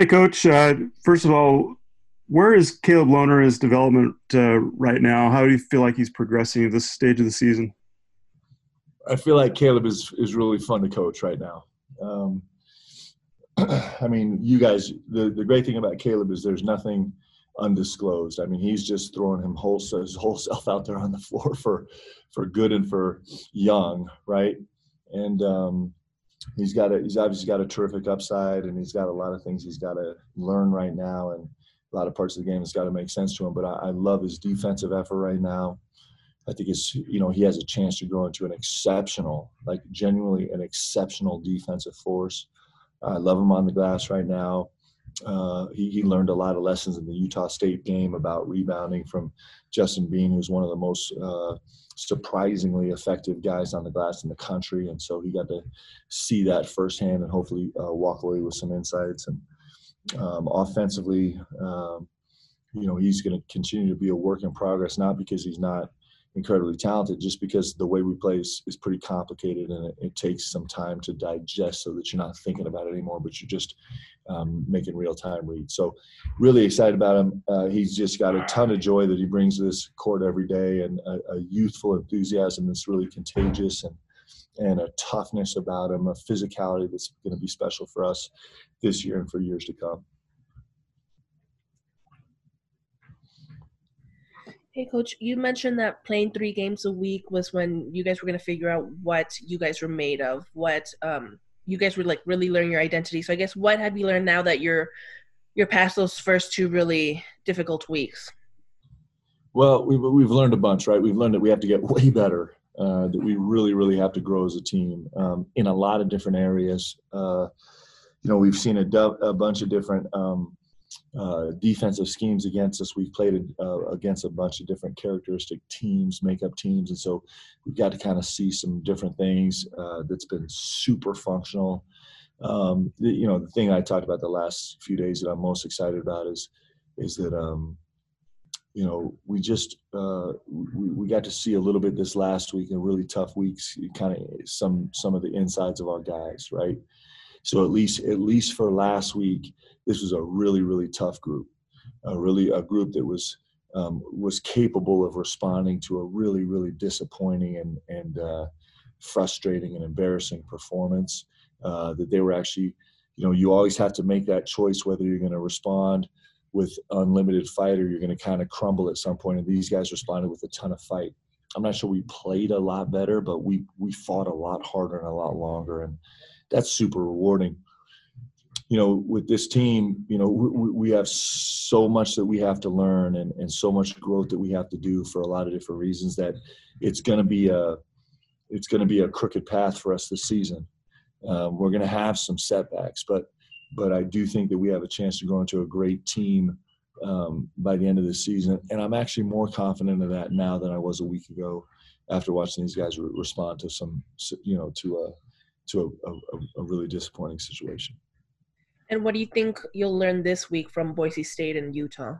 Hey, Coach. Uh, first of all, where is Caleb Lohner development uh, right now? How do you feel like he's progressing at this stage of the season? I feel like Caleb is is really fun to coach right now. Um, I mean, you guys. The the great thing about Caleb is there's nothing undisclosed. I mean, he's just throwing him whole his whole self out there on the floor for for good and for young, right? And um, he's got a he's obviously got a terrific upside, and he's got a lot of things he's got to learn right now, and a lot of parts of the game has got to make sense to him. But I, I love his defensive effort right now. I think it's you know he has a chance to grow into an exceptional, like genuinely an exceptional defensive force. I love him on the glass right now. Uh, he, he, learned a lot of lessons in the Utah State game about rebounding from Justin Bean, who's one of the most uh, surprisingly effective guys on the glass in the country. And so he got to see that firsthand and hopefully uh, walk away with some insights. And um, offensively, um, you know, he's going to continue to be a work in progress, not because he's not incredibly talented just because the way we play is, is pretty complicated and it, it, takes some time to digest so that you're not thinking about it anymore but you're just um, making real time reads. So really excited about him. Uh, he's just got a ton of joy that he brings to this court every day and a, a youthful enthusiasm that's really contagious and and a toughness about him a physicality that's going to be special for us this year and for years to come Hey, coach, you mentioned that playing three games a week was when you guys were going to figure out what you guys were made of, what um, you guys were like really learning your identity. So I guess what have you learned now that you're you're past those first two really difficult weeks? Well, we've we've learned a bunch, right? We've learned that we have to get way better. Uh, that we really, really have to grow as a team um, in a lot of different areas. Uh, you know, we've seen a, a bunch of different um, uh, defensive schemes against us. We've played uh, against a bunch of different characteristic teams, makeup teams, and so we've got to kind of see some different things uh, that's been super functional. Um, you know, the thing I talked about the last few days that I'm most excited about is is that um, you know we just uh, we, we got to see a little bit this last week in really tough weeks, kind of some some of the insides of our guys, right? So at least at least for last week, this was a really really tough group, a really a group that was um, was capable of responding to a really really disappointing and and uh, frustrating and embarrassing performance. Uh, that they were actually, you know, you always have to make that choice whether you're going to respond with unlimited fight or you're going to kind of crumble at some point. And these guys responded with a ton of fight. I'm not sure we played a lot better, but we we fought a lot harder and a lot longer, and that's super rewarding. You know, with this team, you know, we, we have so much that we have to learn and, and so much growth that we have to do for a lot of different reasons that it's going to be a it's going to be a crooked path for us this season. Um, we're going to have some setbacks, but but I do think that we have a chance to grow into a great team um, by the end of the season. And I'm actually more confident of that now than I was a week ago after watching these guys re- respond to some, you know, to a to a, a, a really disappointing situation. And what do you think you'll learn this week from Boise State and Utah?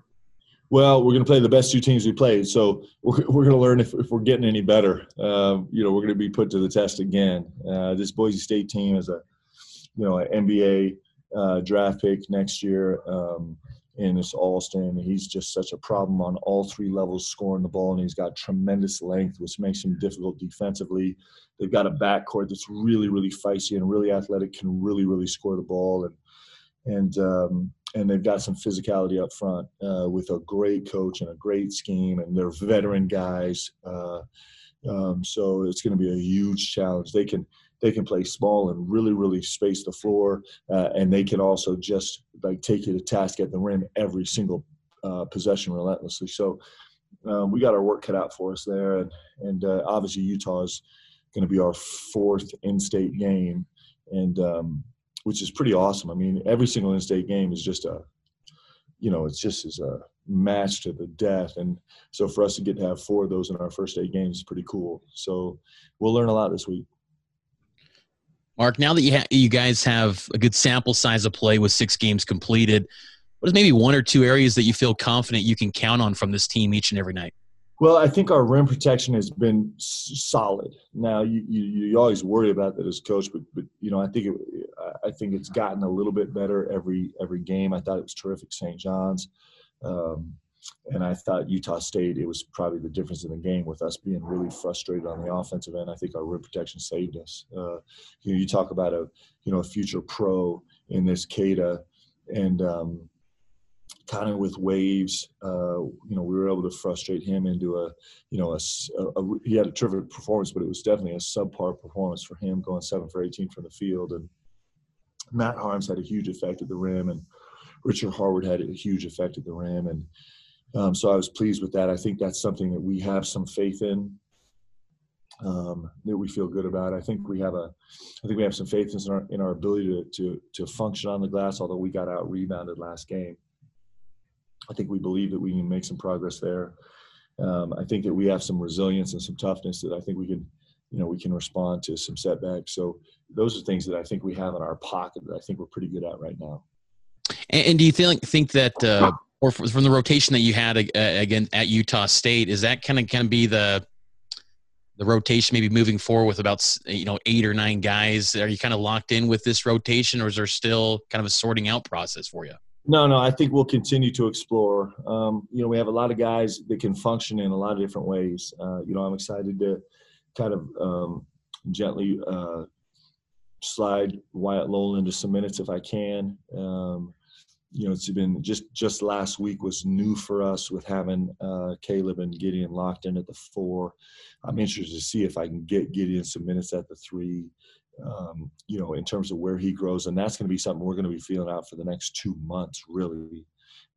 Well, we're going to play the best two teams we played, so we're, we're going to learn if, if we're getting any better. Uh, you know, we're going to be put to the test again. Uh, this Boise State team is a, you know, an NBA uh, draft pick next year. Um, in this Alston. He's just such a problem on all three levels scoring the ball, and he's got tremendous length, which makes him difficult defensively. They've got a backcourt that's really, really feisty and really athletic, can really, really score the ball, and and um, and they've got some physicality up front uh, with a great coach and a great scheme, and they're veteran guys. Uh, um, so it's going to be a huge challenge. They can they can play small and really really space the floor uh, and they can also just like take you to task at the rim every single uh, possession relentlessly. So um, we got our work cut out for us there and and uh, obviously utah is going to be our fourth in-state game and um, which is pretty awesome. I mean every single in-state game is just a you know it's just as a match to the death and so for us to get to have four of those in our first eight games is pretty cool. So we'll learn a lot this week Mark, now that you ha- you guys have a good sample size of play with six games completed, what is maybe one or two areas that you feel confident you can count on from this team each and every night? Well, I think our rim protection has been solid. Now, you, you, you always worry about that as coach, but but you know I think it, I think it's gotten a little bit better every every game. I thought it was terrific, St. John's, um, and I thought Utah State. It was probably the difference in the game with us being really frustrated on the offensive end. I think our rim protection saved us. Uh, you know, you talk about a you know a future pro in this Queta, and um, kind of with waves. Uh, you know, we were able to frustrate him into a, you know, a, a, a, he had a terrific performance, but it was definitely a subpar performance for him, going seven for 18 from the field. And Matt Haarms had a huge effect at the rim, and Richard Harward had a huge effect at the rim, and um, so I was pleased with that. I think that's something that we have some faith in. Um, that we feel good about. I think we have a, I think we have some faith in our in our ability to to to function on the glass. Although we got out rebounded last game, I think we believe that we can make some progress there. Um, I think that we have some resilience and some toughness that I think we can, you know, we can respond to some setbacks. So those are things that I think we have in our pocket that I think we're pretty good at right now. And, and do you think think that, uh, or from the rotation that you had uh, again at Utah State, is that kind of of be the the rotation maybe moving forward with about you know eight or nine guys? Are you kind of locked in with this rotation, or is there still kind of a sorting out process for you? No, no, I think we'll continue to explore. Um, you know, we have a lot of guys that can function in a lot of different ways. Uh, you know, I'm excited to kind of um, gently uh, slide Wyatt Lowell into some minutes if I can. Um, you know, it's been just just last week was new for us with having uh, Caleb and Gideon locked in at the four. I'm interested to see if I can get Gideon some minutes at the three um, you know, in terms of where he grows. And that's going to be something we're going to be feeling out for the next two months, really,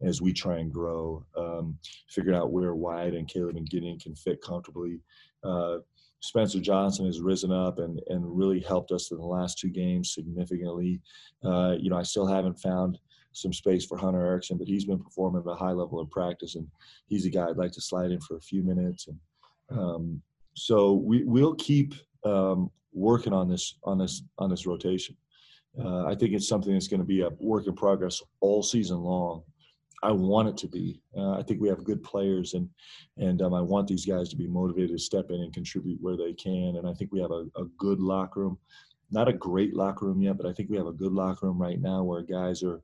as we try and grow, um, figuring out where Wyatt and Caleb and Gideon can fit comfortably. Uh, Spencer Johnson has risen up and, and really helped us in the last two games significantly. Uh, you know, I still haven't found some space for Hunter Erickson, but he's been performing at a high level in practice, and he's a guy I'd like to slide in for a few minutes. And um, so we, we'll keep um, working on this on this on this rotation. Uh, I think it's something that's going to be a work in progress all season long. I want it to be. Uh, I think we have good players, and and um, I want these guys to be motivated to step in and contribute where they can. And I think we have a, a good locker room, not a great locker room yet, but I think we have a good locker room right now where guys are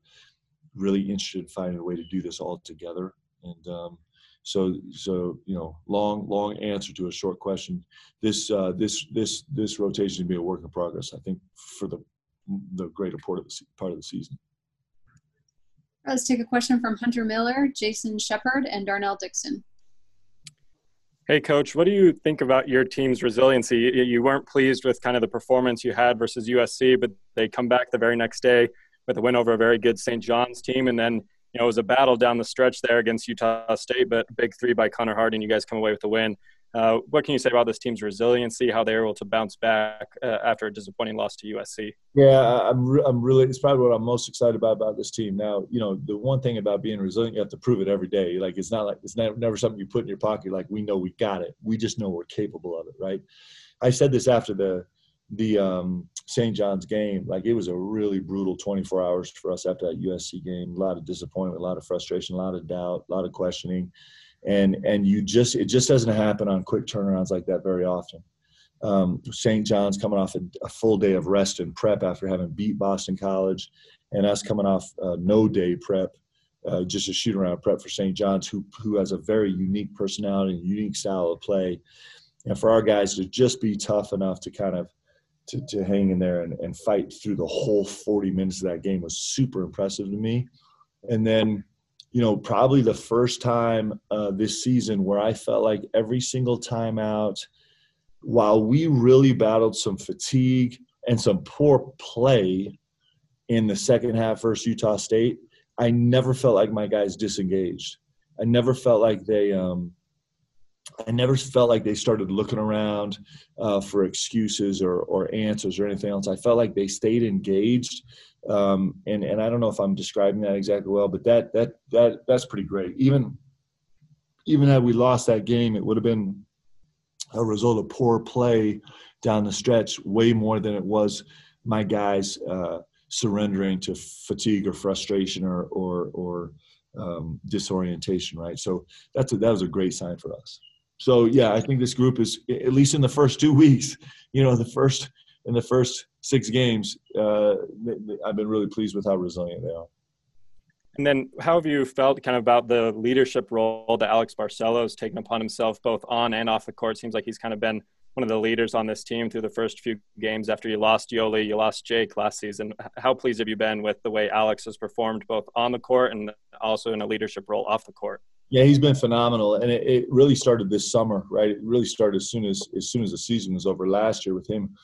really interested in finding a way to do this all together. And um, so, so you know, long, long answer to a short question. This, uh, this, this, this rotation will be a work in progress. I think for the the greater part of the part of the season. Let's take a question from Hunter Miller, Jason Shepard, and Darnell Dixon. Hey, coach, what do you think about your team's resiliency? You weren't pleased with kind of the performance you had versus USC, but they come back the very next day with a win over a very good St. John's team, and then you know, it was a battle down the stretch there against Utah State, but big three by Connor Harding. You guys come away with the win. Uh, what can you say about this team's resiliency? How they were able to bounce back uh, after a disappointing loss to USC? Yeah, I'm. Re- I'm really. It's probably what I'm most excited about about this team. Now, you know, the one thing about being resilient, you have to prove it every day. Like it's not like it's never, never something you put in your pocket. Like we know we got it. We just know we're capable of it, right? I said this after the the um, St. John's game, like it was a really brutal 24 hours for us after that USC game. A lot of disappointment, a lot of frustration, a lot of doubt, a lot of questioning, and and you just it just doesn't happen on quick turnarounds like that very often. Um, St. John's coming off a, a, full day of rest and prep after having beat Boston College, and us coming off uh, no day prep, uh, just a shoot around prep for St. John's, who who has a very unique personality and unique style of play, and for our guys to just be tough enough to kind of to, to hang in there and, and fight through the whole 40 minutes of that game was super impressive to me. And then, you know, probably the first time uh, this season where I felt like every single timeout, while we really battled some fatigue and some poor play in the second half versus Utah State, I never felt like my guys disengaged. I never felt like they um, I never felt like they started looking around uh, for excuses or, or answers or anything else. I felt like they stayed engaged, um, and and I don't know if I'm describing that exactly well, but that that that that's pretty great. Even even had we lost that game, it would have been a result of poor play down the stretch, way more than it was my guys uh, surrendering to fatigue or frustration or or or um, disorientation. Right. So that's a, that was a great sign for us. So yeah, I think this group is at least in the first two weeks. You know, the first in the first six games, uh, I've been really pleased with how resilient they are. And then, how have you felt kind of about the leadership role that Alex Barcelo has taken upon himself, both on and off the court? Seems like he's kind of been one of the leaders on this team through the first few games after you lost Yoeli, you lost Jake last season. How pleased have you been with the way Alex has performed both on the court and also in a leadership role off the court? Yeah, he's been phenomenal, and it, it really started this summer, right? It really started as soon as as soon as the season was over last year with him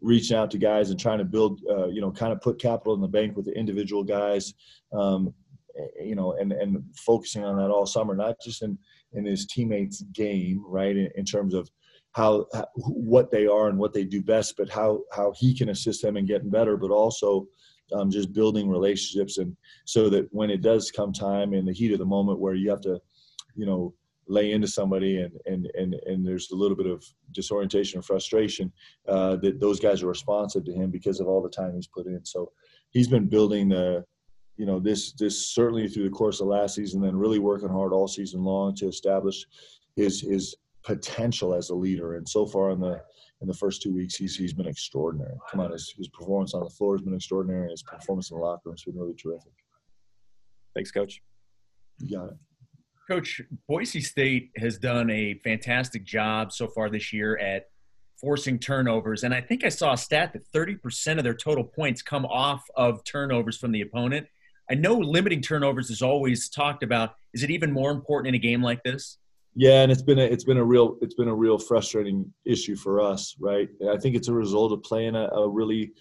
reaching out to guys and trying to build, uh, you know, kind of put capital in the bank with the individual guys, um, you know, and and focusing on that all summer, not just in in his teammates' game, right, in, in terms of how, what they are and what they do best, but how how he can assist them in getting better, but also um, just building relationships and so that when it does come time in the heat of the moment where you have to, you know, lay into somebody and and and and there's a little bit of disorientation and frustration uh, that those guys are responsive to him because of all the time he's put in. So he's been building the you know this this certainly through the course of last season then really working hard all season long to establish his his potential as a leader. And so far in the in the first two weeks, he's he's been extraordinary. Come on, his, his performance on the floor has been extraordinary. His performance in the locker room has been really terrific. Thanks, Coach. You got it. Coach, Boise State has done a fantastic job so far this year at forcing turnovers. And I think I saw a stat that 30% of their total points come off of turnovers from the opponent. I know limiting turnovers is always talked about. Is it even more important in a game like this? Yeah, and it's been a it's been a real it's been a real frustrating issue for us, right? I think it's a result of playing a, a really,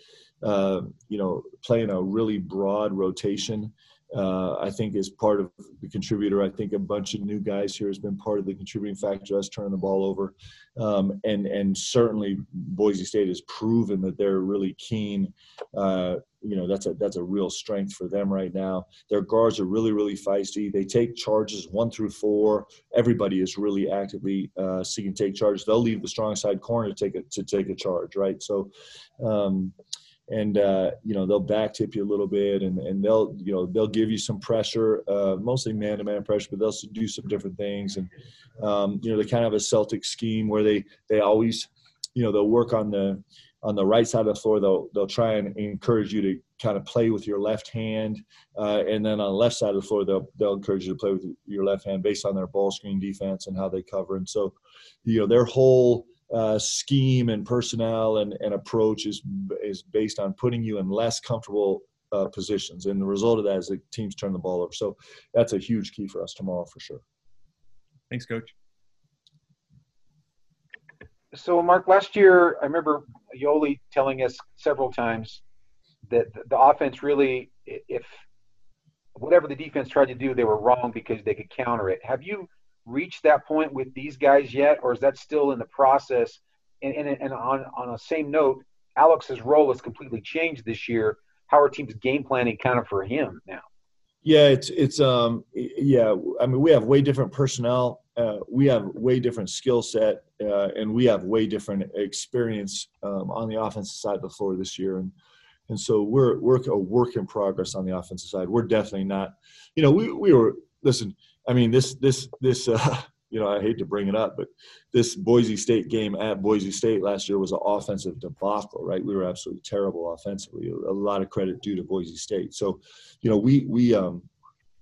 uh, you know, playing a really broad rotation. Uh, I think is part of the contributor. I think a bunch of new guys here has been part of the contributing factor us turning the ball over, um, and and certainly Boise State has proven that they're really keen uh, you know that's a that's a real strength for them right now. Their guards are really really feisty. They take charges one through four. Everybody is really actively uh, seeking take charges. They'll leave the strong side corner to take a to take a charge, right? So. Um, and uh, you know they'll back tip you a little bit, and, and they'll you know they'll give you some pressure, uh, mostly man to man pressure, but they'll do some different things, and um, you know they kind of have a Celtic scheme where they they always you know they'll work on the on the right side of the floor, they'll they'll try and encourage you to kind of play with your left hand, uh, and then on the left side of the floor, they'll they'll encourage you to play with your left hand based on their ball screen defense and how they cover. And so, you know, their whole uh, scheme and personnel and, and approach is is based on putting you in less comfortable uh, positions, and the result of that is the teams turn the ball over. So that's a huge key for us tomorrow for sure. Thanks, Coach so Mark, last year I remember Yoeli telling us several times that the offense really, if whatever the defense tried to do, they were wrong because they could counter it. Have you reached that point with these guys yet, or is that still in the process? And, and, and on on a same note, Alex's role has completely changed this year. How are teams game planning kind of for him now? Yeah, it's it's um yeah. I mean, we have way different personnel. Uh, we have way different skill set, uh, and we have way different experience um, on the offensive side of the floor this year. And and so we're we're a work in progress on the offensive side. We're definitely not. You know, we we were listen. I mean, this this this. Uh, you know, I hate to bring it up, but this Boise State game at Boise State last year was an offensive debacle, right? We were absolutely terrible offensively. A lot of credit due to Boise State. So, you know, we we um,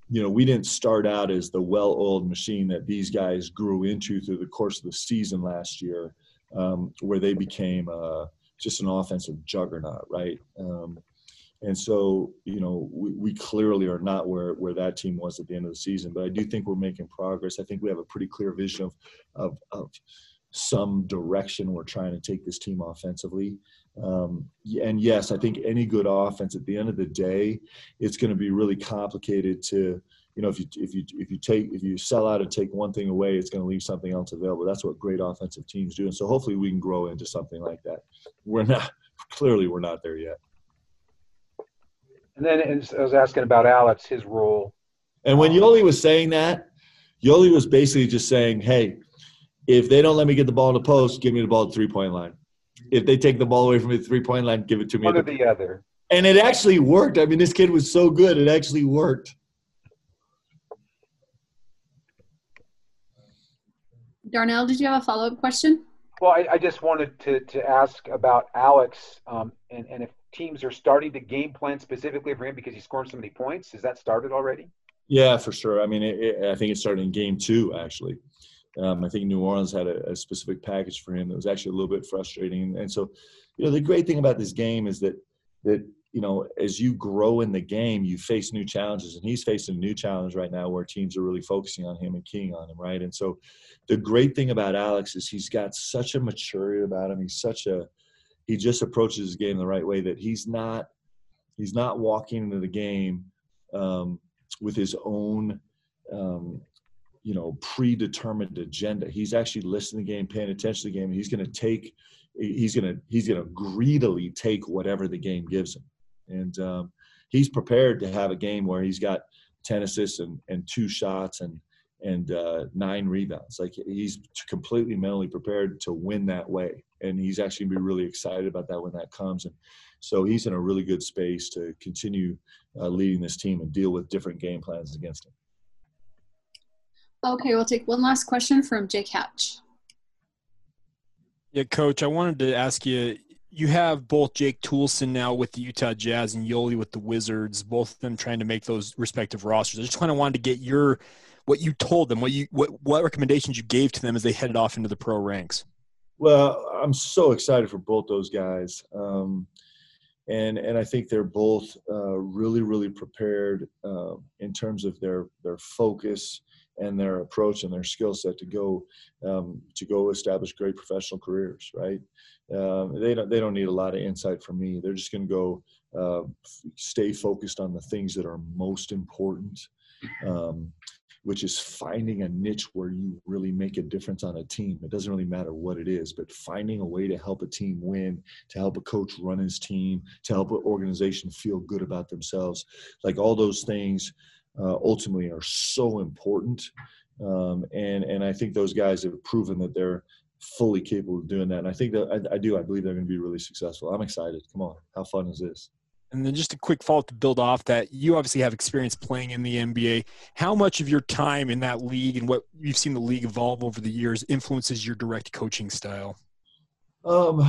you know, we didn't start out as the well-oiled machine that these guys grew into through the course of the season last year, um, where they became uh, just an offensive juggernaut, right? Um, and so, you know, we, we clearly are not where, where that team was at the end of the season, but I do think we're making progress. I think we have a pretty clear vision of, of, of some direction we're trying to take this team offensively. Um, and yes, I think any good offense at the end of the day, it's going to be really complicated to, you know, if you if you if you take if you sell out and take one thing away, it's going to leave something else available. That's what great offensive teams do, and so hopefully we can grow into something like that. We're not clearly we're not there yet. And then I was asking about Alex, his role. And when Yoeli was saying that, Yoeli was basically just saying, "Hey, if they don't let me get the ball in the post, give me the ball at three point line. If they take the ball away from the three point line, give it to me." One or the, the other. And it actually worked. I mean, this kid was so good; it actually worked. Darnell, did you have a follow up question? Well, I, I, just wanted to, to ask about Alex um, and, and if teams are starting to game plan specifically for him because he's scoring so many points. Has that started already? Yeah, for sure. I mean, it, it, I think it started in game two, actually. Um, I think New Orleans had a, a, specific package for him that was actually a little bit frustrating. And so, you know, the great thing about this game is that that you know, as you grow in the game, you face new challenges, and he's facing a new challenge right now where teams are really focusing on him and keying on him, right? And so, the great thing about Alex is he's got such a maturity about him. He's such a he just approaches his game the right way that he's not he's not walking into the game um, with his own um, you know predetermined agenda. He's actually listening to the game, paying attention to the game. he's going to take he's going to he's going to greedily take whatever the game gives him and um, he's prepared to have a game where he's got 10 assists and, and two shots and and uh, nine rebounds. Like he's completely mentally prepared to win that way, and he's actually gonna be really excited about that when that comes. And so he's in a really good space to continue uh, leading this team and deal with different game plans against him. Okay, we'll take one last question from Jake Hatch. Yeah, Coach, I wanted to ask you you have both Jake Toolson now with the Utah Jazz and Yoeli with the Wizards, both of them trying to make those respective rosters. I just kind of wanted to get your what you told them, what you what what recommendations you gave to them as they headed off into the pro ranks. Well, I'm so excited for both those guys, um, and and I think they're both uh, really really prepared uh, in terms of their their focus and their approach and their skill set to go um, to go establish great professional careers. Right? Um, they don't they don't need a lot of insight from me. They're just going to go uh, stay focused on the things that are most important. Um, which is finding a niche where you really make a difference on a team. It doesn't really matter what it is, but finding a way to help a team win, to help a coach run his team, to help an organization feel good about themselves. Like all those things uh, ultimately are so important. Um, and and I think those guys have proven that they're fully capable of doing that. And I think that I, I do. I believe they're going to be really successful. I'm excited. Come on, how fun is this? And then just a quick follow up to build off that. You obviously have experience playing in the NBA. How much of your time in that league and what you've seen the league evolve over the years influences your direct coaching style? Um,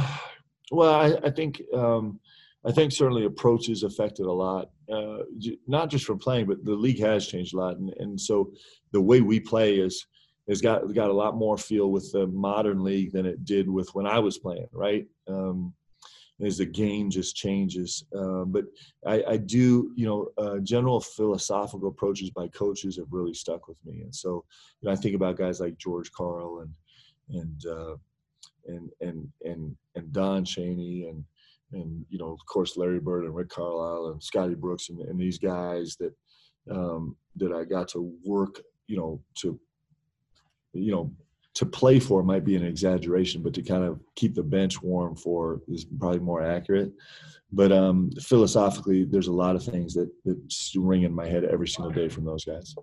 well, I, I think um, I think certainly approaches affected a lot, uh, not just from playing, but the league has changed a lot, and, and so the way we play is has got got a lot more feel with the modern league than it did with when I was playing. Right, um, as the game just changes, uh, but I, I, do, you know, uh, general philosophical approaches by coaches have really stuck with me, and so you know, I think about guys like George Karl and and uh, and and and and Don Chaney and and you know, of course, Larry Bird and Rick Carlisle and Scotty Brooks and, and these guys that um, that I got to work, you know, to you know, to play for might be an exaggeration, but to kind of keep the bench warm for is probably more accurate. But um, philosophically, there's a lot of things that that ring in my head every single day from those guys.